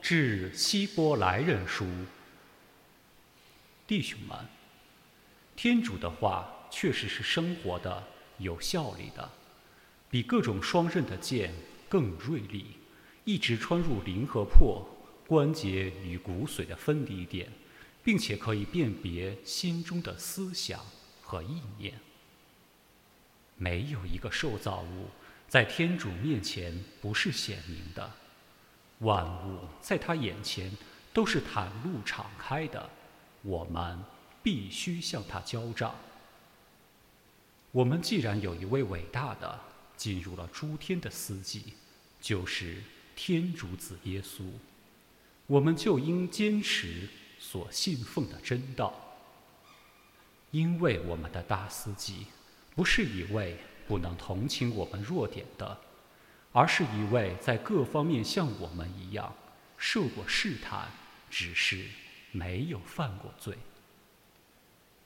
致希伯来人书，弟兄们，天主的话确实是生活的、有效力的，比各种双刃的剑更锐利，一直穿入灵和魄、关节与骨髓的分离点，并且可以辨别心中的思想和意念。没有一个受造物在天主面前不是显明的。万物在他眼前都是袒露敞开的，我们必须向他交账。我们既然有一位伟大的进入了诸天的司机，就是天主子耶稣，我们就应坚持所信奉的真道。因为我们的大司机不是一位不能同情我们弱点的。而是一位在各方面像我们一样受过试探，只是没有犯过罪。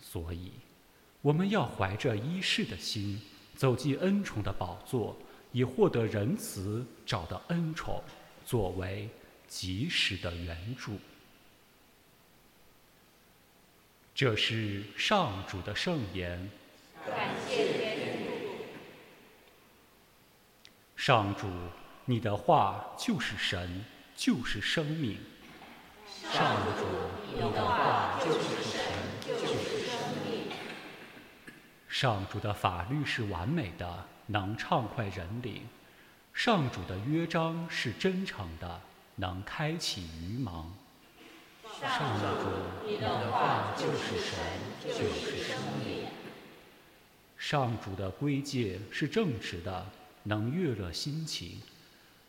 所以，我们要怀着一世的心走进恩宠的宝座，以获得仁慈，找到恩宠，作为及时的援助。这是上主的圣言。感谢。上主，你的话就是神，就是生命。上主，你的话就是神，就是生命。上主的法律是完美的，能畅快人灵；上主的约章是真诚的，能开启愚盲。上主，你的话就是神，就是生命。上主的规戒是正直的。能悦乐心情，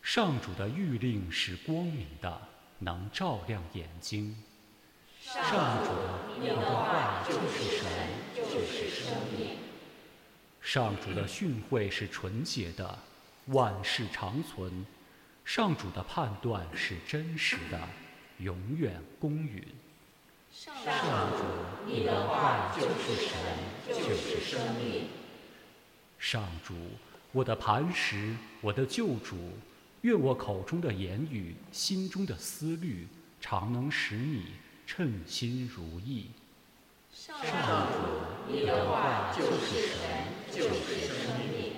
上主的谕令是光明的，能照亮眼睛。上主，你的话就是神，就是生命。上主的训诲是纯洁的，万世长存。上主的判断是真实的，永远公允。上主，你的话就是神，就是生命。上主。我的磐石，我的救主，愿我口中的言语，心中的思虑，常能使你称心如意。上主，你的话就是神，就是生命。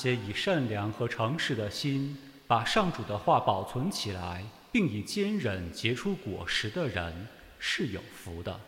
些以善良和诚实的心把上主的话保存起来，并以坚韧结出果实的人，是有福的。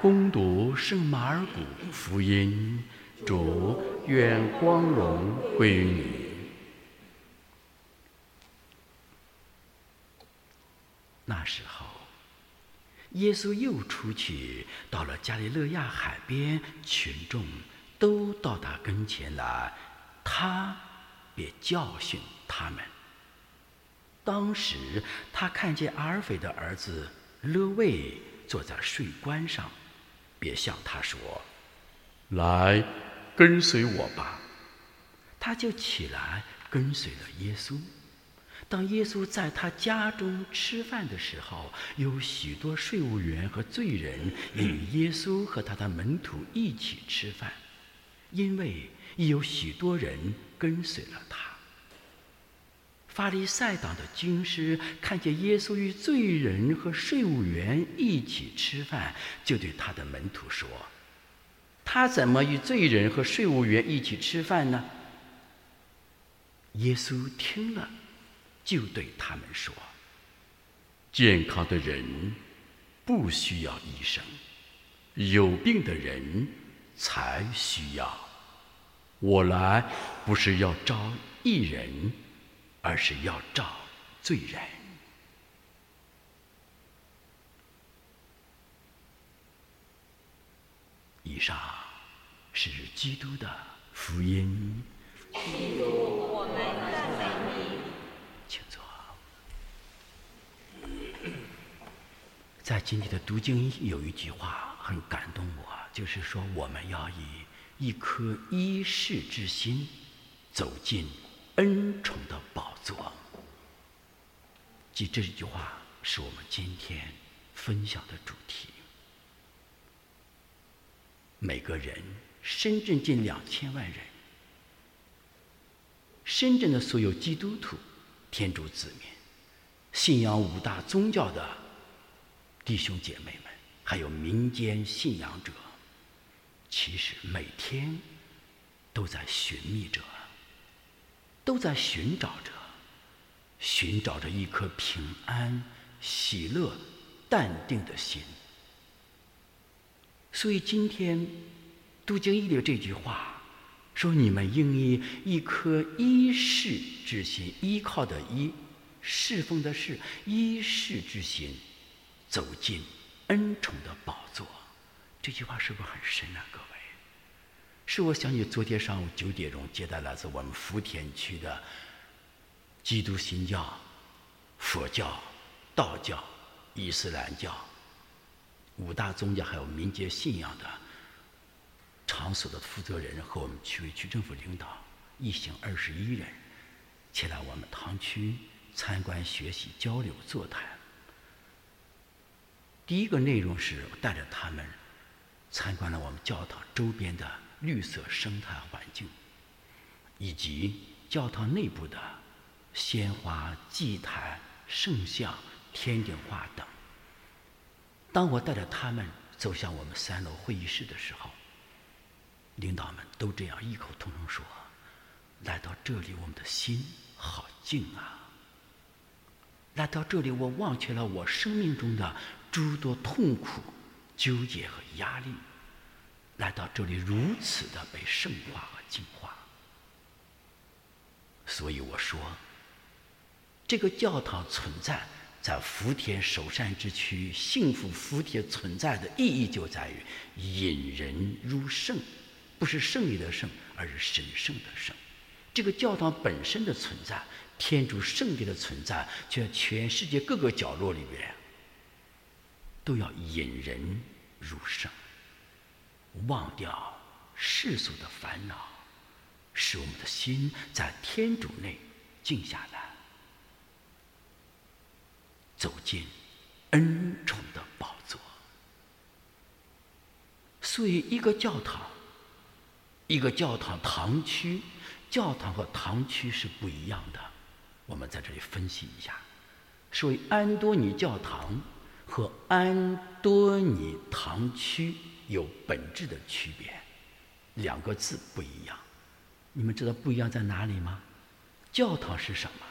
攻读圣马尔谷福音，主愿光荣归于你。那时候，耶稣又出去到了加利勒亚海边，群众都到他跟前来，他便教训他们。当时他看见阿尔斐的儿子勒卫坐在税关上，便向他说：“来，跟随我吧。”他就起来跟随了耶稣。当耶稣在他家中吃饭的时候，有许多税务员和罪人也与耶稣和他的门徒一起吃饭，因为有许多人跟随了他。法利赛党的军师看见耶稣与罪人和税务员一起吃饭，就对他的门徒说：“他怎么与罪人和税务员一起吃饭呢？”耶稣听了，就对他们说：“健康的人不需要医生，有病的人才需要。我来不是要招义人，而是要照罪人。”以上是基督的福音。请坐。在今天的读经有一句话很感动我，就是说我们要以一颗医世之心走进恩宠的宝座。即这句话是我们今天分享的主题。每个人，深圳近两千万人，深圳的所有基督徒、天主子民、信仰五大宗教的弟兄姐妹们，还有民间信仰者，其实每天都在寻觅着，都在寻找着，寻找着一颗平安、喜乐、淡定的心。所以今天杜经义的这句话说：“你们应以一颗依世之心，依靠的依，侍奉的是依世之心，走进恩宠的宝座。”这句话是不是很深啊，各位？是我想起昨天上午九点钟接待来自我们福田区的基督新教、佛教、道教、伊斯兰教。五大宗教还有民间信仰的场所的负责人和我们区委区政府领导一行二十一人前来我们堂区参观、学习、交流、座谈。第一个内容是带着他们参观了我们教堂周边的绿色生态环境，以及教堂内部的鲜花、祭坛、圣像、天顶画等。当我带着他们走向我们三楼会议室的时候，领导们都这样异口同声说：“来到这里，我们的心好静啊！来到这里，我忘却了我生命中的诸多痛苦、纠结和压力。来到这里，如此的被圣化和净化。所以我说，这个教堂存在。”在福田首善之区，幸福福田存在的意义就在于引人入圣，不是胜利的胜，而是神圣的圣。这个教堂本身的存在，天主圣地的存在，就在全世界各个角落里边，都要引人入圣，忘掉世俗的烦恼，使我们的心在天主内静下来。走进恩宠的宝座，所以一个教堂，一个教堂堂区，教堂和堂区是不一样的。我们在这里分析一下，所以安多尼教堂和安多尼堂区有本质的区别，两个字不一样。你们知道不一样在哪里吗？教堂是什么？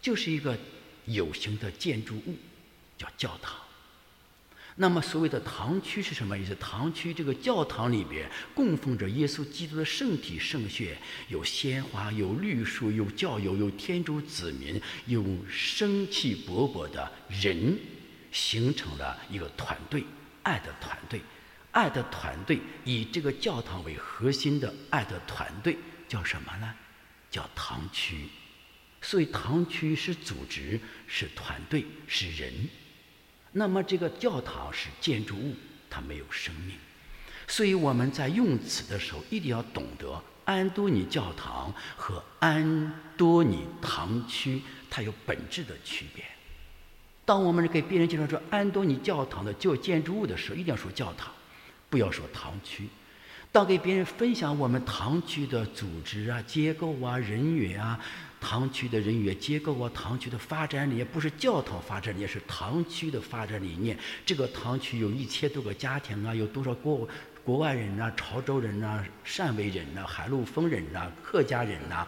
就是一个。有形的建筑物叫教堂。那么所谓的堂区是什么意思？堂区这个教堂里边供奉着耶稣基督的圣体圣血，有鲜花，有绿树，有教友，有天主子民，有生气勃勃的人，形成了一个团队，爱的团队。爱的团队以这个教堂为核心的爱的团队叫什么呢？叫堂区。所以堂区是组织，是团队，是人。那么这个教堂是建筑物，它没有生命。所以我们在用词的时候，一定要懂得安多尼教堂和安多尼堂区它有本质的区别。当我们给别人介绍说安多尼教堂的旧建筑物的时候，一定要说教堂，不要说堂区。当给别人分享我们堂区的组织啊、结构啊、人员啊。堂区的人员结构啊，堂区的发展理念不是教堂发展理念，是堂区的发展理念。这个堂区有一千多个家庭啊，有多少国国外人呐、潮州人呐、汕尾人呐、海陆丰人呐、客家人呐，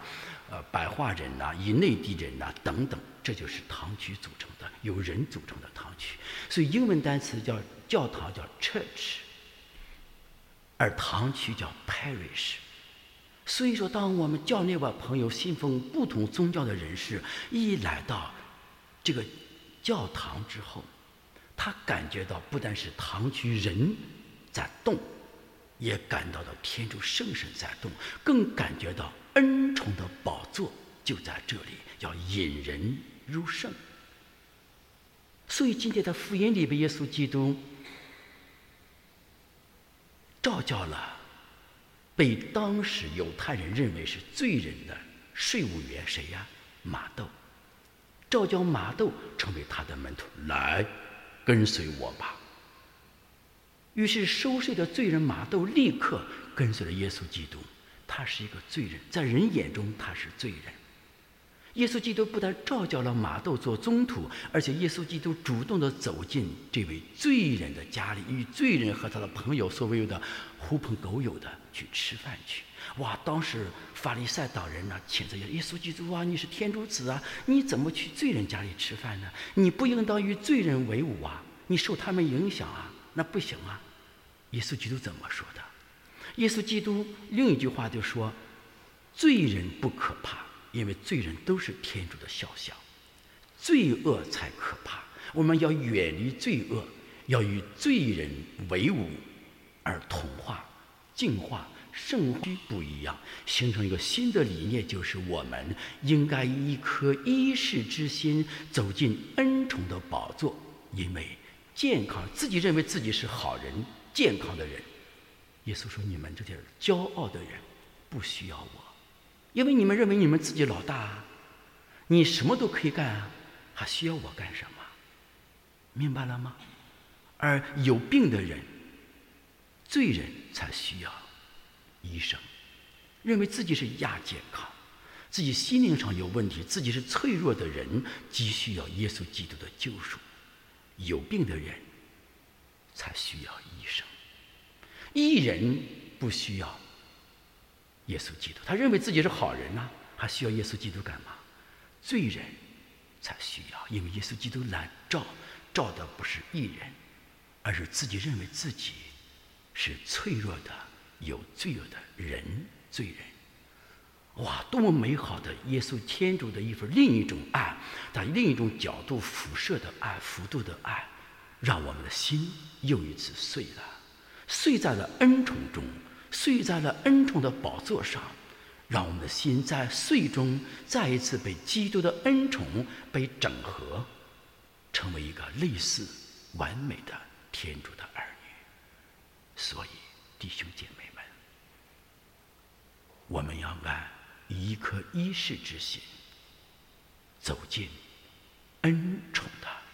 呃白话人呐、以内地人呐、等等，这就是堂区组成的，由人组成的堂区。所以英文单词叫教堂叫 church，而堂区叫 parish。所以说，当我们教内外朋友信奉不同宗教的人士一来到这个教堂之后，他感觉到不但是堂区人在动，也感到了天主圣神在动，更感觉到恩宠的宝座就在这里，要引人入圣。所以今天的福音里边，耶稣基督召叫了被当时犹太人认为是罪人的税务员谁呀？马窦，召叫马窦成为他的门徒，来跟随我吧。于是收税的罪人马窦立刻跟随了耶稣基督。他是一个罪人，在人眼中他是罪人。耶稣基督不但召叫了马窦做宗徒，而且耶稣基督主动地走进这位罪人的家里，与罪人和他的朋友所谓的狐朋狗友的去吃饭去。哇！当时法利赛党人呢谴责耶稣基督啊，你是天主子啊，你怎么去罪人家里吃饭呢？你不应当与罪人为伍啊，你受他们影响啊，那不行啊。耶稣基督怎么说的？耶稣基督另一句话就说：“罪人不可怕。”因为罪人都是天主的肖像，罪恶才可怕。我们要远离罪恶，要与罪人为伍，而同化、净化、圣化不一样，形成一个新的理念，就是我们应该以一颗一世之心走进恩宠的宝座。因为健康，自己认为自己是好人、健康的人。耶稣说：“你们这些骄傲的人，不需要我。”因为你们认为你们自己老大，你什么都可以干啊，还需要我干什么？明白了吗？而有病的人、罪人才需要医生，认为自己是亚健康，自己心灵上有问题，自己是脆弱的人，急需要耶稣基督的救赎。有病的人才需要医生，艺人不需要。耶稣基督，他认为自己是好人呐，还需要耶稣基督干嘛？罪人才需要，因为耶稣基督来照，照的不是一人，而是自己认为自己是脆弱的、有罪恶的人，罪人。哇，多么美好的耶稣天主的一份另一种爱，在另一种角度辐射的爱、幅度的爱，让我们的心又一次碎了，碎在了恩宠中。睡在了恩宠的宝座上，让我们的心在睡中再一次被基督的恩宠被整合，成为一个类似完美的天主的儿女。所以，弟兄姐妹们，我们要按一颗一世之心，走进恩宠的。